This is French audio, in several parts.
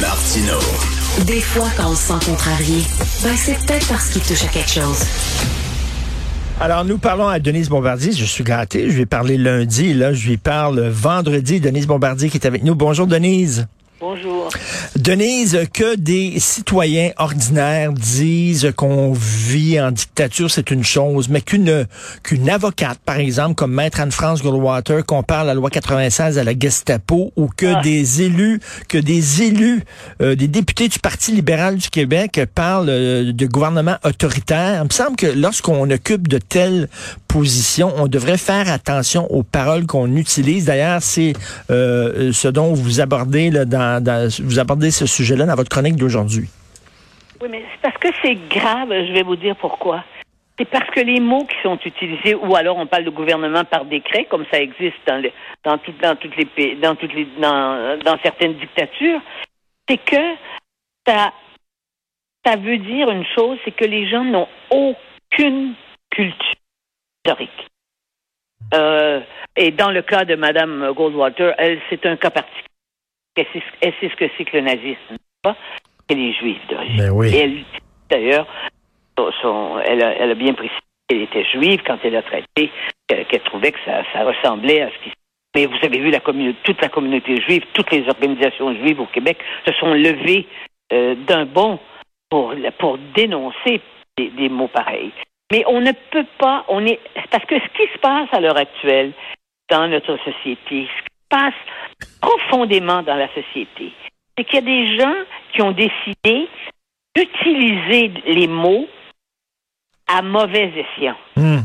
Martino. Des fois, quand on se sent contrarié, ben c'est peut-être parce qu'il touche à quelque chose. Alors, nous parlons à Denise Bombardier. Je suis gâté. Je vais parler lundi. Là, je lui parle vendredi. Denise Bombardier qui est avec nous. Bonjour, Denise. Bonjour. Denise, que des citoyens ordinaires disent qu'on vit en dictature, c'est une chose, mais qu'une qu'une avocate, par exemple, comme Maître Anne-France Goldwater, compare la loi 96 à la Gestapo, ou que Ah. des élus, que des élus, euh, des députés du Parti libéral du Québec parlent euh, de gouvernement autoritaire. Il me semble que lorsqu'on occupe de telles positions, on devrait faire attention aux paroles qu'on utilise. D'ailleurs, c'est euh, ce dont vous abordez là, dans, dans- vous abordez ce sujet-là dans votre chronique d'aujourd'hui. Oui, mais c'est parce que c'est grave, je vais vous dire pourquoi. C'est parce que les mots qui sont utilisés, ou alors on parle de gouvernement par décret, comme ça existe dans, les- dans, tout- dans toutes les pays, dans toutes les, dans, dans certaines dictatures, c'est que ça, ça veut dire une chose, c'est que les gens n'ont aucune culture historique. Euh, et dans le cas de Madame Goldwater, c'est un cas particulier. Elle sait, elle sait ce que c'est que le nazisme? C'est les Juifs d'origine. Ben oui. Et elle, d'ailleurs, elle, a, elle a bien précisé qu'elle était juive quand elle a traité, qu'elle trouvait que ça, ça ressemblait à ce qui mais vous avez vu la toute la communauté juive, toutes les organisations juives au Québec se sont levées euh, d'un bond pour, pour dénoncer des, des mots pareils. Mais on ne peut pas, on est parce que ce qui se passe à l'heure actuelle dans notre société, passe profondément dans la société, c'est qu'il y a des gens qui ont décidé d'utiliser les mots à mauvais escient. Hmm.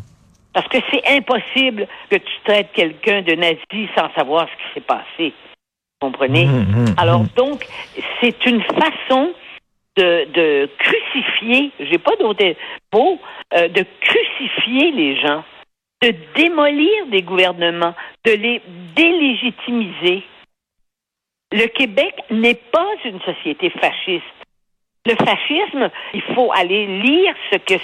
Parce que c'est impossible que tu traites quelqu'un de nazi sans savoir ce qui s'est passé. Vous comprenez? Hum, hum, Alors donc, c'est une façon de, de crucifier, j'ai pas d'autre mot, euh, de crucifier les gens, de démolir des gouvernements, de les délégitimiser. Le Québec n'est pas une société fasciste. Le fascisme, il faut aller lire ce que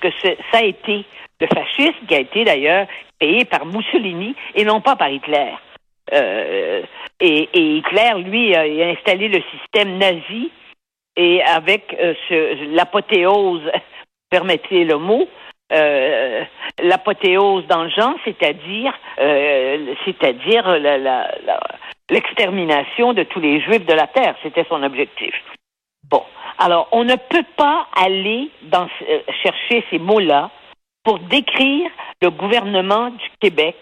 que ça a été. Le fascisme qui a été d'ailleurs payé par Mussolini et non pas par Hitler. Euh, et, Hitler, lui, a, installé le système nazi et avec euh, l'apothéose, permettez le mot, euh, l'apothéose dans c'est-à-dire, euh, c'est-à-dire l'extermination de tous les Juifs de la terre. C'était son objectif. Bon, alors on ne peut pas aller euh, chercher ces mots-là pour décrire le gouvernement du Québec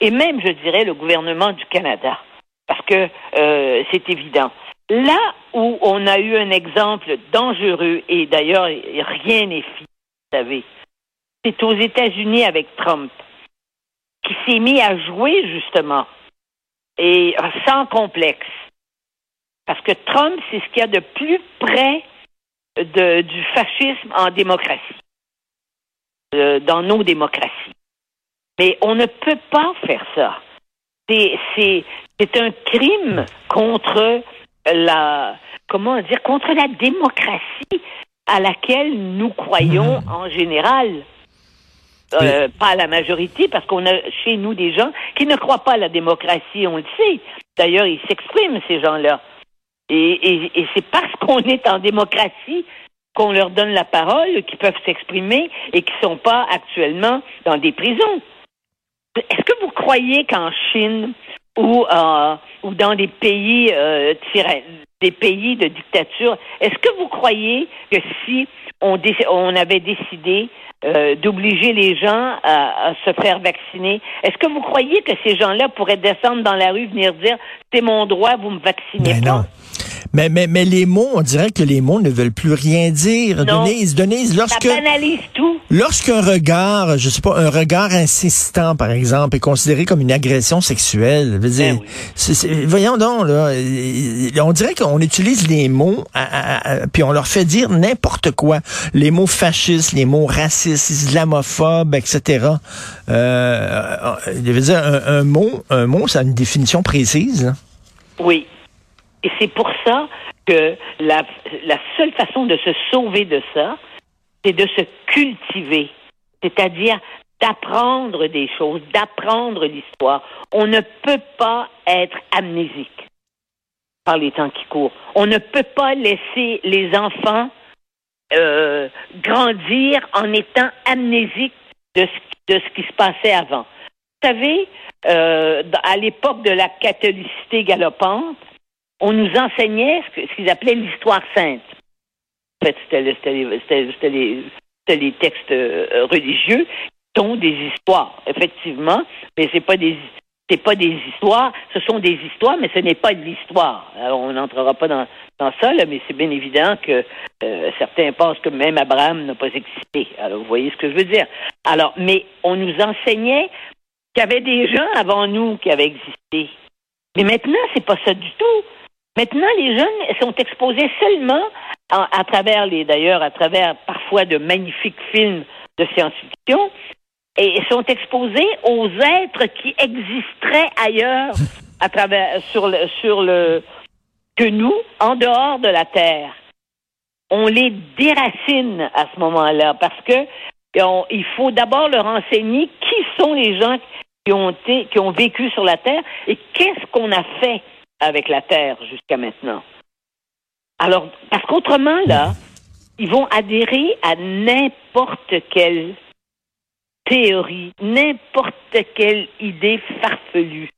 et même, je dirais, le gouvernement du Canada, parce que c'est évident. Là où on a eu un exemple dangereux, et d'ailleurs rien n'est fini, vous savez, c'est aux États-Unis avec Trump, qui s'est mis à jouer justement, et sans complexe. Parce que Trump, c'est ce qu'il y a de plus près de- du fascisme en démocratie, euh, dans nos démocraties. Mais on ne peut pas faire ça. C'est un crime contre la, comment dire, contre la démocratie à laquelle nous croyons en général. Euh, pas à la majorité, parce qu'on a chez nous des gens qui ne croient pas à la démocratie, on le sait. D'ailleurs, ils s'expriment, ces gens-là. Et, et, et c'est parce qu'on est en démocratie qu'on leur donne la parole, qu'ils peuvent s'exprimer et qui ne sont pas actuellement dans des prisons. Est-ce que vous croyez qu'en Chine ou, euh, ou dans des pays, euh, des pays de dictature, est-ce que vous croyez que si on, dé- on avait décidé euh, d'obliger les gens à, à se faire vacciner, est-ce que vous croyez que ces gens-là pourraient descendre dans la rue, venir dire c'est mon droit, vous me vaccinez Ben pas? non. Mais, mais, mais les mots, on dirait que les mots ne veulent plus rien dire. Non. Denise, Denise, Ça lorsque, banalise tout. lorsqu'un regard, je sais pas, un regard insistant, par exemple, est considéré comme une agression sexuelle, je veux dire, Ben voyons donc, là, on dirait qu'on utilise les mots, à- à- à- puis on leur fait dire n'importe quoi. Les mots fascistes, les mots racistes, islamophobes, etc. Euh, je veux dire, un, un mot, un mot, ça a une définition précise. là. Oui. Et c'est pour ça que la, seule façon de se sauver de ça, c'est de se cultiver, c'est-à-dire d'apprendre des choses, d'apprendre l'histoire. On ne peut pas être amnésique. par les temps qui courent. On ne peut pas laisser les enfants euh, grandir en étant amnésiques de ce, de ce qui se passait avant. Vous savez, euh, à l'époque de la catholicité galopante, on nous enseignait ce qu'ils appelaient l'histoire sainte. En fait, c'était les, textes euh, religieux qui sont des histoires, effectivement, mais c'est pas pas des histoires, ce sont des histoires, mais ce n'est pas de l'histoire. Alors, on n'entrera pas dans, ça, mais c'est bien évident que euh, certains pensent que même Abraham n'a pas existé. Alors, vous voyez ce que je veux dire. Alors, mais on nous enseignait qu'il y avait des gens avant nous qui avaient existé. Mais maintenant, c'est pas ça du tout. Maintenant, les jeunes sont exposés seulement à travers les, d'ailleurs, à travers parfois de magnifiques films de science-fiction, et sont exposés aux êtres qui existeraient ailleurs à travers sur le sur le que nous en dehors de la terre. On les déracine à ce moment-là parce que il faut d'abord leur enseigner qui sont les gens qui ont été, qui ont vécu sur la terre et qu'est-ce qu'on a fait avec la terre jusqu'à maintenant. Alors parce qu'autrement là, ils vont adhérer à n'importe quel théorie, n'importe quelle idée farfelue.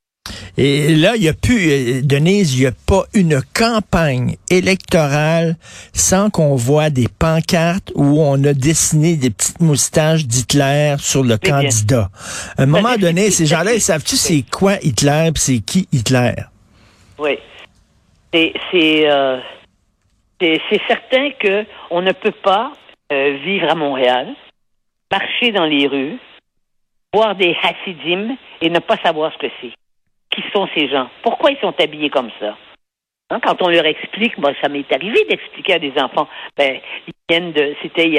Et là, il n'y a plus, euh, Denise, il n'y a pas une campagne électorale sans qu'on voit des pancartes où on a dessiné des petites moustaches d'Hitler sur le candidat. À un moment donné, ces gens-là, ils savent-tu c'est quoi Hitler et c'est qui Hitler? Oui. C'est, c'est, euh, certain qu'on ne peut pas euh, vivre à Montréal marcher dans les rues, voir des hassidim et ne pas savoir ce que c'est. Qui sont ces gens? Pourquoi ils sont habillés comme ça? Hein, quand on leur explique, moi, ça m'est arrivé d'expliquer à des enfants, ben, ils viennent de, c'était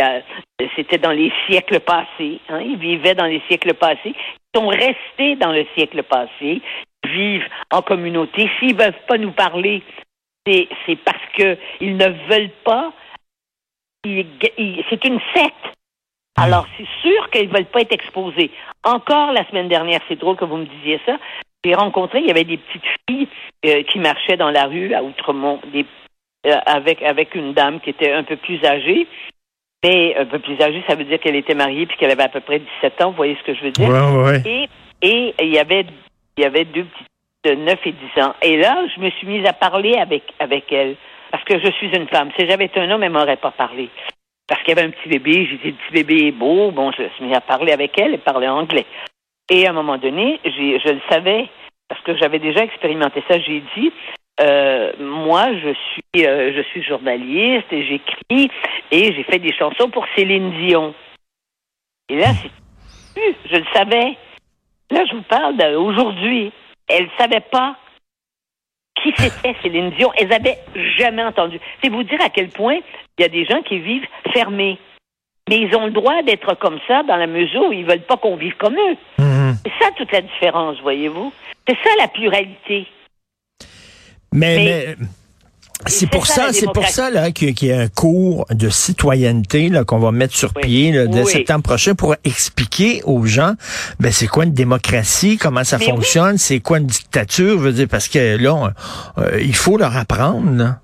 c'était dans les siècles passés, hein, ils vivaient dans les siècles passés, ils sont restés dans le siècle passé, vivent en communauté. S'ils ne veulent pas nous parler, c'est, c'est parce qu'ils ne veulent pas. c'est une secte. Alors, c'est sûr qu'ils ne veulent pas être exposés. Encore la semaine dernière, c'est drôle que vous me disiez ça. J'ai rencontré, il y avait des petites filles euh, qui marchaient dans la rue à Outremont, des, euh, avec avec une dame qui était un peu plus âgée. Mais un peu plus âgée, ça veut dire qu'elle était mariée puis qu'elle avait à peu près 17 ans. Vous voyez ce que je veux dire? Ouais, ouais. Et et il y avait il y avait deux petites de 9 et 10 ans. Et là, je me suis mise à parler avec avec elle parce que je suis une femme. Si j'avais été un homme, elle m'aurait pas parlé parce qu'il y avait un petit bébé, j'ai dit le petit bébé est beau, bon, je me suis mis à parler avec elle et parler anglais. Et à un moment donné, je le savais, parce que j'avais déjà expérimenté ça, j'ai dit, euh, moi, je suis, euh, je suis journaliste et j'écris et j'ai fait des chansons pour Céline Dion. Et là, c'est je le savais. Là, je vous parle d'aujourd'hui. Elle ne savait pas qui c'était Céline Dion. Elles n'avaient jamais entendu. C'est vous dire à quel point il y a des gens qui vivent fermés. Mais ils ont le droit d'être comme ça dans la mesure où ils veulent pas qu'on vive comme eux. Mhm. C'est ça toute la différence, voyez-vous. C'est ça la pluralité. mais c'est pour ça, c'est pour ça là qu'il y a un cours de citoyenneté là qu'on va mettre sur pied là, dès septembre prochain pour expliquer aux gens, ben c'est quoi une démocratie, comment ça fonctionne, c'est quoi une dictature, veux dire parce que là, euh, il faut leur apprendre.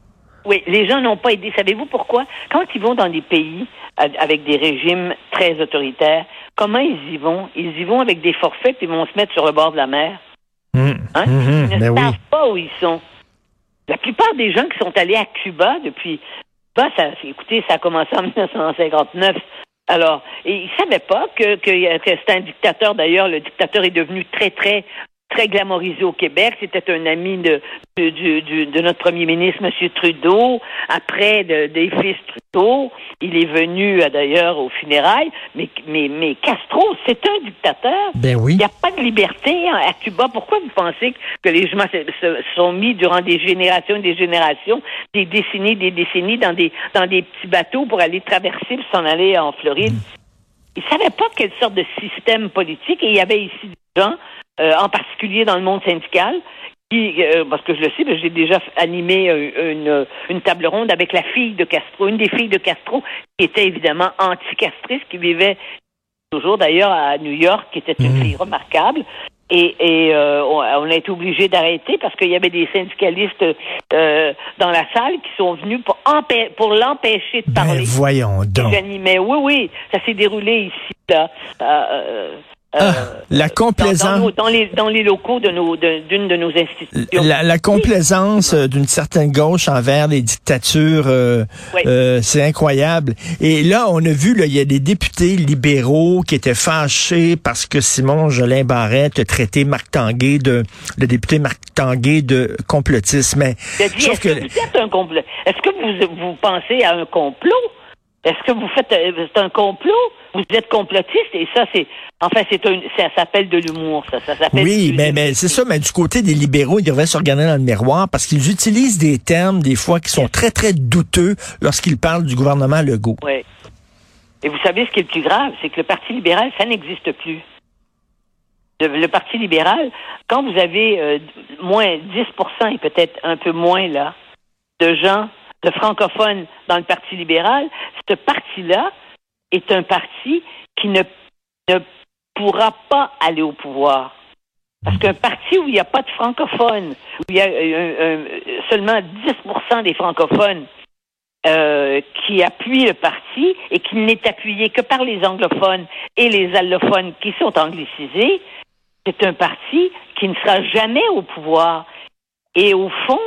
Oui, les gens n'ont pas aidé. Savez-vous pourquoi? Quand ils vont dans des pays avec des régimes très autoritaires, comment ils y vont? Ils y vont avec des forfaits, puis ils vont se mettre sur le bord de la mer. Mmh. Hein? Mmh, ils ne ben savent pas où ils sont. La plupart des gens qui sont allés à Cuba depuis, bah, ça, écoutez, ça a commencé en 1959. Alors, ils ne savaient pas que, c'était un dictateur. D'ailleurs, le dictateur est devenu très, très très glamorisé au Québec. C'était un ami de, de, de, de, notre premier ministre, M. Trudeau. Après, des fils Trudeau, il est venu euh, d'ailleurs aux funérailles. Mais, mais, mais Castro, c'est un dictateur. Ben oui. Il n'y a pas de liberté hein, à Cuba. Pourquoi vous pensez que les gens se sont mis durant des générations et des générations, des décennies, des décennies dans des, dans des petits bateaux pour aller traverser pour s'en aller en Floride? Mm. Ils ne savaient pas quelle sorte de système politique et il y avait ici des gens euh, en particulier dans le monde syndical, qui, euh, parce que je le sais, j'ai déjà animé euh, une, une, table ronde avec la fille de Castro, une des filles de Castro, qui était évidemment anti-castriste, qui vivait toujours d'ailleurs à New York, qui était une mmh. fille remarquable. Et, et euh, on, a été obligé d'arrêter parce qu'il y avait des syndicalistes euh, dans la salle qui sont venus pour, pour l'empêcher de ben, parler. voyons donc. Oui, oui, ça s'est déroulé ici. Là. Euh, ah, la complaisance. Dans, les, dans les locaux de nos, d'une de, nos institutions. La, la complaisance euh, d'une certaine gauche envers les dictatures, euh, euh, c'est incroyable. Et là, on a vu, là, il y a des députés libéraux qui étaient fâchés parce que Simon Jolin Barrette a traité Marc Tanguay de, le député Marc Tanguay de complotisme. Mais, est-ce que, vous êtes un complot? Est-ce que vous, vous pensez à un complot? Est-ce que vous faites c'est un complot? Vous êtes complotiste et ça c'est enfin c'est un ça s'appelle de l'humour ça ça s'appelle Oui, mais mais c'est ça mais du côté des libéraux, ils devraient se regarder dans le miroir parce qu'ils utilisent des termes des fois qui sont très très douteux lorsqu'ils parlent du gouvernement Legault. Oui. Et vous savez ce qui est le plus grave, c'est que le Parti libéral ça n'existe plus. Le, Parti libéral, quand vous avez euh, moins 10% et peut-être un peu moins là de gens de francophones dans le Parti libéral, ce parti-là est un parti qui ne, ne pourra pas aller au pouvoir. Parce qu'un parti où il n'y a pas de francophones, où il y a euh, seulement 10% des francophones euh, qui appuient le parti et qui n'est appuyé que par les anglophones et les allophones qui sont anglicisés, c'est un parti qui ne sera jamais au pouvoir. Et au fond,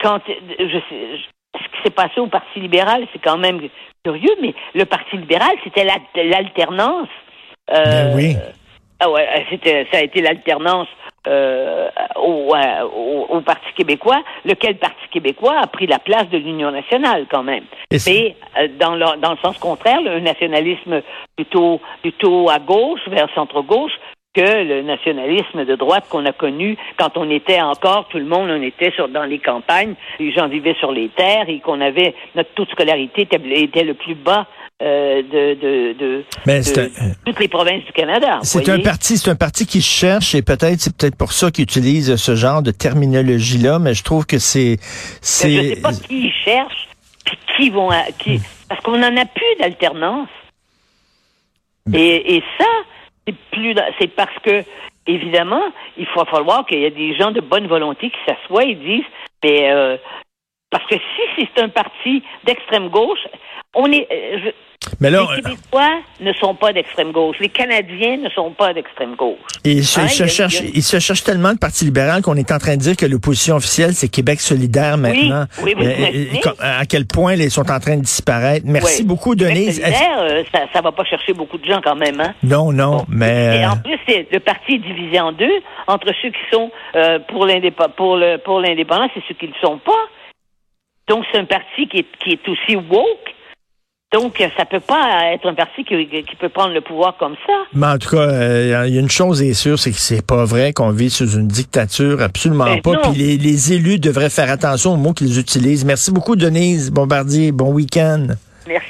quand je, ce qui s'est passé au Parti libéral, c'est quand même curieux, mais le Parti libéral, c'était l'alternance. Euh, ben oui. Ah ouais, c'était, ça a été l'alternance euh, au, au, Parti québécois, lequel Parti québécois a pris la place de l'Union nationale quand même. Mais euh, dans, le, dans le sens contraire, le nationalisme plutôt plutôt à gauche, vers centre-gauche, que le nationalisme de droite qu'on a connu quand on était encore, tout le monde, on était sur, dans les campagnes, les gens vivaient sur les terres et qu'on avait, notre taux de scolarité était, le plus bas euh, de, de, de, toutes les provinces du Canada. C'est un parti, c'est un parti qui cherche et peut-être c'est peut-être pour ça qu'il utilise ce genre de terminologie là, mais je trouve que c'est c'est. Je sais pas qui cherche, puis qui vont, qui, parce qu'on en a plus d'alternance. Et, et ça, c'est plus, c'est parce que, évidemment, il faut falloir qu'il y ait des gens de bonne volonté qui s'assoient et disent, mais, euh, parce que si c'est un parti d'extrême gauche, on est, euh, mais là, les Québécois ne sont pas d'extrême gauche. Les Canadiens ne sont pas d'extrême gauche. Et il se, hein, cherche, il, se cherche tellement le Parti libéral qu'on est en train de dire que l'opposition officielle, c'est Québec solidaire maintenant. Oui, oui, oui à quel point ils sont en train de disparaître. Merci beaucoup, Denise. Solidaire, euh, ça, ça va pas chercher beaucoup de gens quand même. Hein? Non, non, mais... Et en plus, le parti est divisé en deux, entre ceux qui sont euh, pour l'indépendance et ceux qui ne le sont pas. Donc, c'est un parti qui est, qui est aussi woke donc, ça peut pas être un parti qui, peut prendre le pouvoir comme ça. Mais en tout cas, euh, il y a une chose est sûre, c'est que c'est pas vrai qu'on vit sous une dictature, absolument ben pas. Puis les, les, élus devraient faire attention aux mots qu'ils utilisent. Merci beaucoup, Denise Bombardier. Bon week-end. Merci.